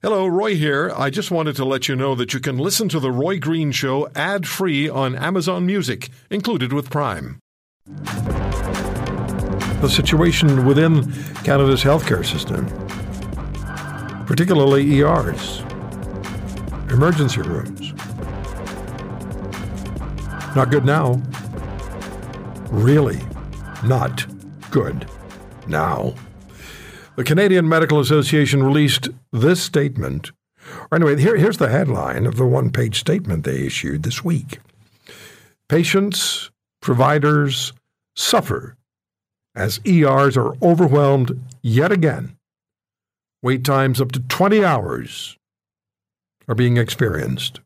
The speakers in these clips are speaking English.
Hello, Roy here. I just wanted to let you know that you can listen to The Roy Green Show ad free on Amazon Music, included with Prime. The situation within Canada's healthcare system, particularly ERs, emergency rooms. Not good now. Really not good now. The Canadian Medical Association released this statement. Or anyway, here, here's the headline of the one page statement they issued this week Patients, providers suffer as ERs are overwhelmed yet again. Wait times up to 20 hours are being experienced.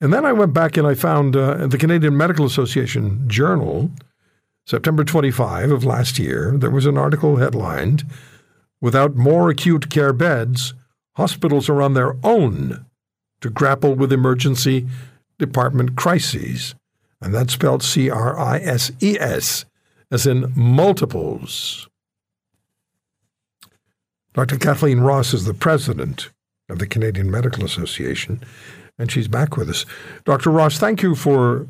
And then I went back and I found uh, the Canadian Medical Association Journal September 25 of last year, there was an article headlined, Without More Acute Care Beds, Hospitals Are on Their Own to Grapple with Emergency Department Crises. And that's spelled C R I S E S, as in multiples. Dr. Kathleen Ross is the president of the Canadian Medical Association, and she's back with us. Dr. Ross, thank you for,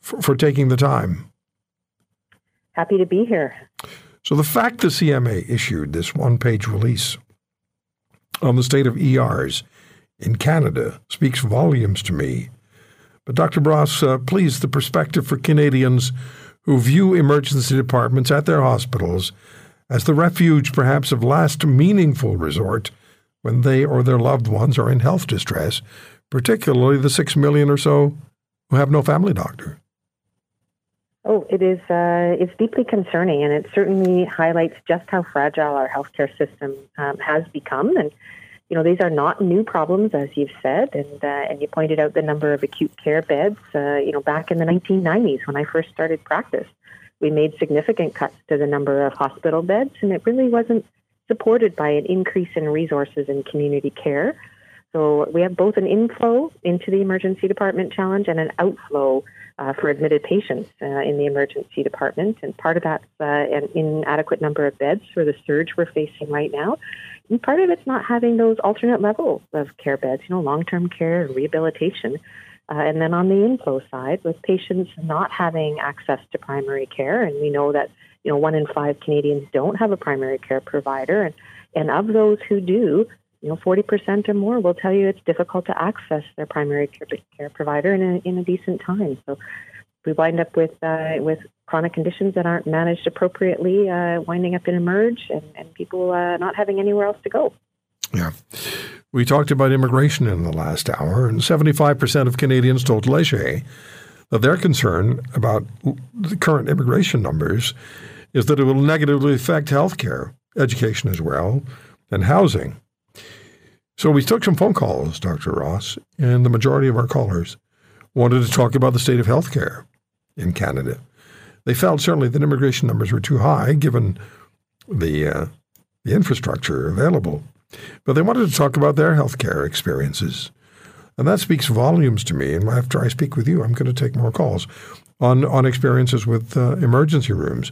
for, for taking the time. Happy to be here. So, the fact the CMA issued this one page release on the state of ERs in Canada speaks volumes to me. But, Dr. Ross, uh, please, the perspective for Canadians who view emergency departments at their hospitals as the refuge, perhaps, of last meaningful resort when they or their loved ones are in health distress, particularly the six million or so who have no family doctor. Oh, it is. Uh, it's deeply concerning, and it certainly highlights just how fragile our healthcare system um, has become. And you know, these are not new problems, as you've said, and uh, and you pointed out the number of acute care beds. Uh, you know, back in the 1990s, when I first started practice, we made significant cuts to the number of hospital beds, and it really wasn't supported by an increase in resources in community care. So we have both an inflow into the emergency department challenge and an outflow uh, for admitted patients uh, in the emergency department. And part of that's uh, an inadequate number of beds for the surge we're facing right now. And part of it's not having those alternate levels of care beds, you know, long term care and rehabilitation. Uh, and then on the inflow side, with patients not having access to primary care, and we know that you know one in five Canadians don't have a primary care provider, and and of those who do, you know, 40% or more will tell you it's difficult to access their primary care, care provider in a, in a decent time. So we wind up with uh, with chronic conditions that aren't managed appropriately, uh, winding up in emerge, and, and people uh, not having anywhere else to go. Yeah. We talked about immigration in the last hour, and 75% of Canadians told Leger that their concern about the current immigration numbers is that it will negatively affect healthcare, education as well, and housing. So we took some phone calls, Dr. Ross, and the majority of our callers wanted to talk about the state of healthcare in Canada. They felt certainly that immigration numbers were too high given the uh, the infrastructure available, but they wanted to talk about their healthcare experiences, and that speaks volumes to me. And after I speak with you, I'm going to take more calls on on experiences with uh, emergency rooms.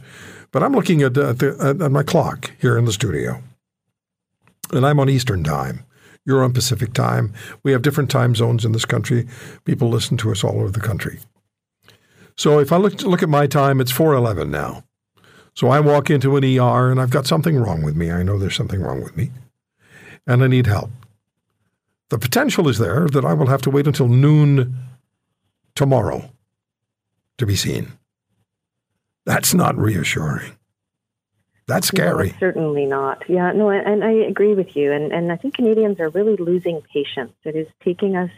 But I'm looking at, at, the, at my clock here in the studio, and I'm on Eastern Time. You're on Pacific time. We have different time zones in this country. People listen to us all over the country. So if I look look at my time, it's 4:11 now. So I walk into an ER and I've got something wrong with me. I know there's something wrong with me. And I need help. The potential is there that I will have to wait until noon tomorrow to be seen. That's not reassuring. That's scary. No, certainly not. Yeah, no, and I agree with you. And, and I think Canadians are really losing patience. It is taking us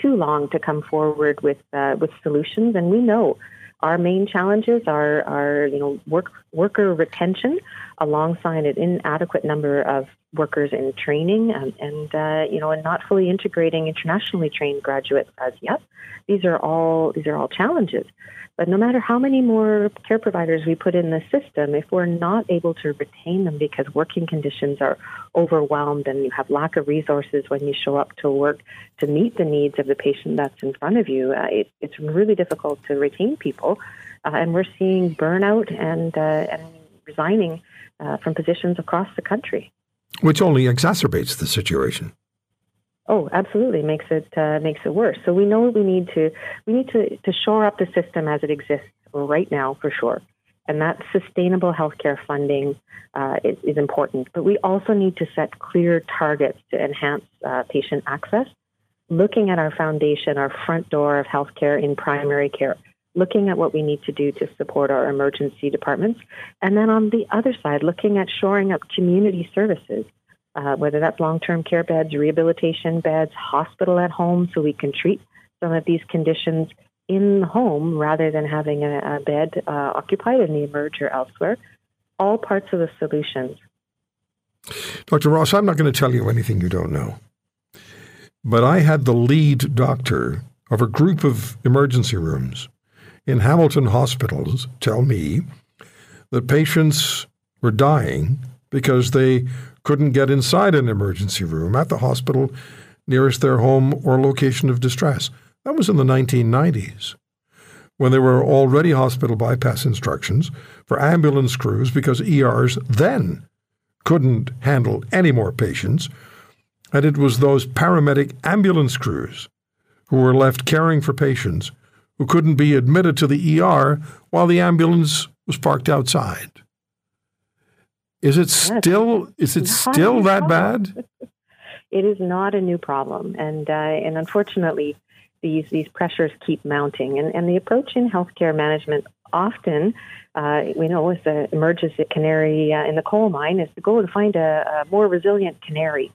too long to come forward with uh, with solutions, and we know our main challenges are are you know work worker retention, alongside an inadequate number of workers in training, and, and uh, you know and not fully integrating internationally trained graduates as yet. These are all these are all challenges. But no matter how many more care providers we put in the system, if we're not able to retain them because working conditions are overwhelmed and you have lack of resources when you show up to work to meet the needs of the patient that's in front of you, uh, it, it's really difficult to retain people. Uh, and we're seeing burnout and, uh, and resigning uh, from positions across the country. Which only exacerbates the situation. Oh, absolutely makes it uh, makes it worse. So we know we need to we need to, to shore up the system as it exists right now for sure, and that sustainable healthcare funding uh, is, is, important. But we also need to set clear targets to enhance uh, patient access. Looking at our foundation, our front door of healthcare in primary care, looking at what we need to do to support our emergency departments, and then on the other side, looking at shoring up community services uh, whether that's long term care beds, rehabilitation beds, hospital at home, so we can treat some of these conditions in the home rather than having a, a bed uh, occupied in the emerge or elsewhere. All parts of the solutions. Dr. Ross, I'm not going to tell you anything you don't know. But I had the lead doctor of a group of emergency rooms in Hamilton hospitals tell me that patients were dying because they couldn't get inside an emergency room at the hospital nearest their home or location of distress. That was in the 1990s, when there were already hospital bypass instructions for ambulance crews because ERs then couldn't handle any more patients, and it was those paramedic ambulance crews who were left caring for patients who couldn't be admitted to the ER while the ambulance was parked outside. Is it still is it still that bad? It is not a new problem, and uh, and unfortunately, these these pressures keep mounting. And and the approach in healthcare management often, uh, we know, is the emerges a canary uh, in the coal mine is to go to find a, a more resilient canary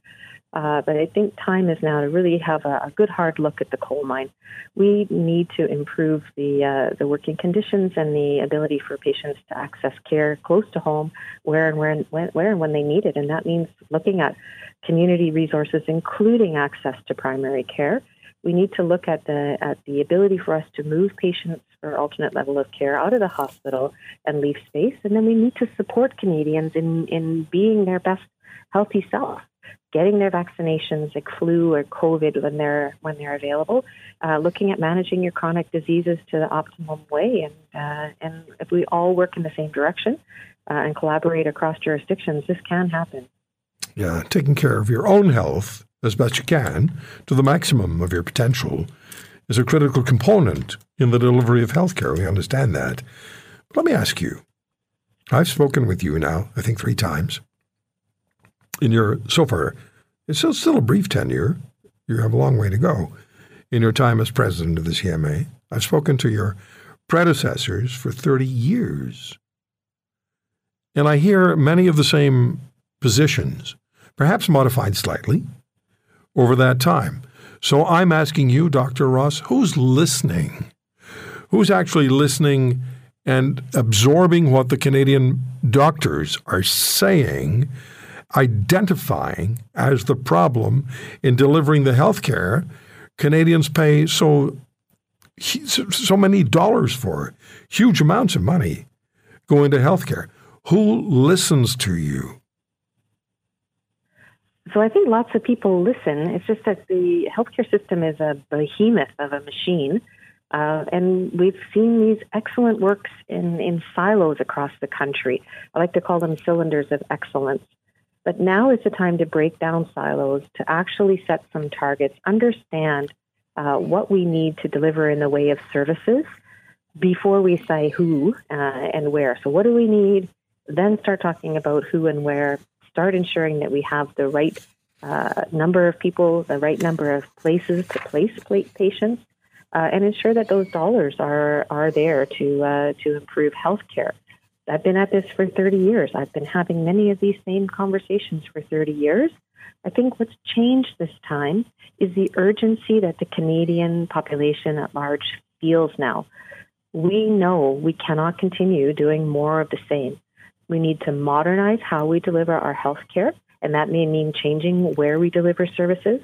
uh, but I think time is now to really have a, a, good hard look at the coal mine. We need to improve the uh, the working conditions and the ability for patients to access care close to home, where and when, where and when they need it, and that means looking at community resources, including access to primary care. We need to look at the at the ability for us to move patients for alternate level of care out of the hospital and leave space, and then we need to support Canadians in in being their best healthy self getting their vaccinations like flu or COVID when they're when they're available, uh, looking at managing your chronic diseases to the optimum way, and uh, and if we all work in the same direction uh, and collaborate across jurisdictions, this can happen. Yeah, taking care of your own health as best you can to the maximum of your potential is a critical component in the delivery of healthcare. We understand that. But let me ask you. I've spoken with you now, I think, three times in your so far, it's still, still a brief tenure. You have a long way to go in your time as president of the CMA. I've spoken to your predecessors for 30 years. And I hear many of the same positions, perhaps modified slightly, over that time. So I'm asking you, Dr. Ross, who's listening? Who's actually listening and absorbing what the Canadian doctors are saying identifying as the problem in delivering the health care Canadians pay so so many dollars for, it, huge amounts of money go into healthcare. Who listens to you? So I think lots of people listen. It's just that the healthcare system is a behemoth of a machine. Uh, and we've seen these excellent works in, in silos across the country. I like to call them cylinders of excellence. But now is the time to break down silos, to actually set some targets, understand uh, what we need to deliver in the way of services before we say who uh, and where. So, what do we need? Then start talking about who and where. Start ensuring that we have the right uh, number of people, the right number of places to place patients, uh, and ensure that those dollars are are there to uh, to improve healthcare. I've been at this for 30 years. I've been having many of these same conversations for 30 years. I think what's changed this time is the urgency that the Canadian population at large feels now. We know we cannot continue doing more of the same. We need to modernize how we deliver our health care, and that may mean changing where we deliver services,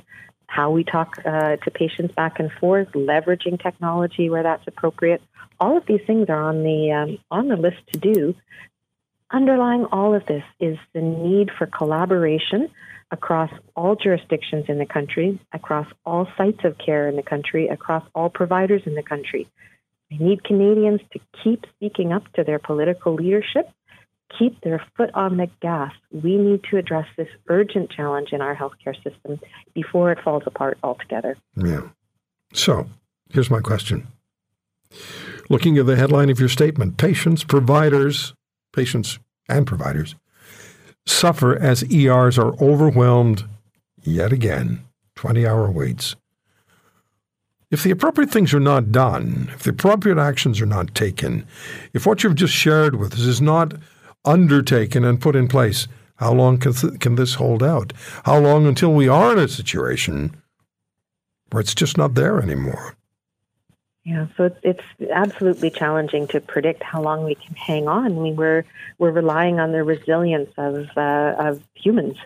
how we talk uh, to patients back and forth, leveraging technology where that's appropriate, all of these things are on the um, on the list to do. Underlying all of this is the need for collaboration across all jurisdictions in the country, across all sites of care in the country, across all providers in the country. We need Canadians to keep speaking up to their political leadership keep their foot on the gas. We need to address this urgent challenge in our healthcare system before it falls apart altogether. Yeah. So here's my question. Looking at the headline of your statement, patients, providers, patients and providers suffer as ERs are overwhelmed yet again, 20 hour waits. If the appropriate things are not done, if the appropriate actions are not taken, if what you've just shared with us is not undertaken and put in place, how long can, th- can this hold out? How long until we are in a situation where it's just not there anymore? Yeah, so it's it's absolutely challenging to predict how long we can hang on. I mean, we're we're relying on the resilience of uh, of humans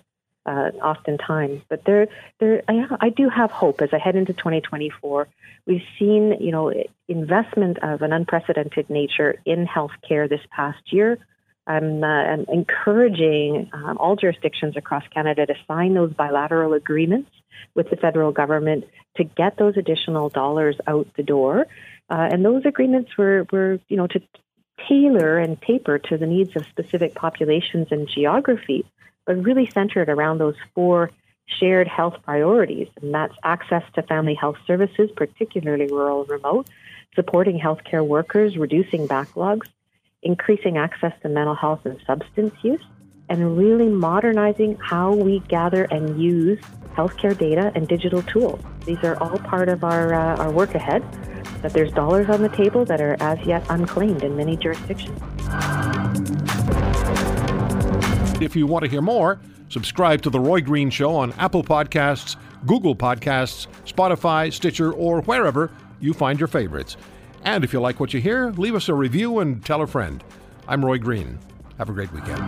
uh, oftentimes. But there, there, I, I do have hope as I head into 2024. We've seen, you know, investment of an unprecedented nature in healthcare this past year. I'm, uh, I'm encouraging um, all jurisdictions across Canada to sign those bilateral agreements with the federal government to get those additional dollars out the door. Uh, and those agreements were, were, you know, to tailor and taper to the needs of specific populations and geography but really centered around those four shared health priorities, and that's access to family health services, particularly rural and remote, supporting healthcare workers, reducing backlogs, increasing access to mental health and substance use, and really modernizing how we gather and use healthcare data and digital tools. These are all part of our, uh, our work ahead, but there's dollars on the table that are as yet unclaimed in many jurisdictions. If you want to hear more, subscribe to The Roy Green Show on Apple Podcasts, Google Podcasts, Spotify, Stitcher, or wherever you find your favorites. And if you like what you hear, leave us a review and tell a friend. I'm Roy Green. Have a great weekend.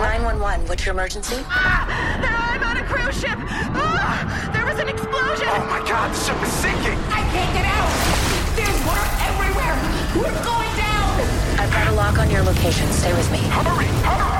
911. What's your emergency? Ah, I'm on a cruise ship. Ah, there was an explosion. Oh my God, the ship is sinking. I can't get out. There's water everywhere. We're going down. I've got a lock on your location. Stay with me. Hurry, hurry.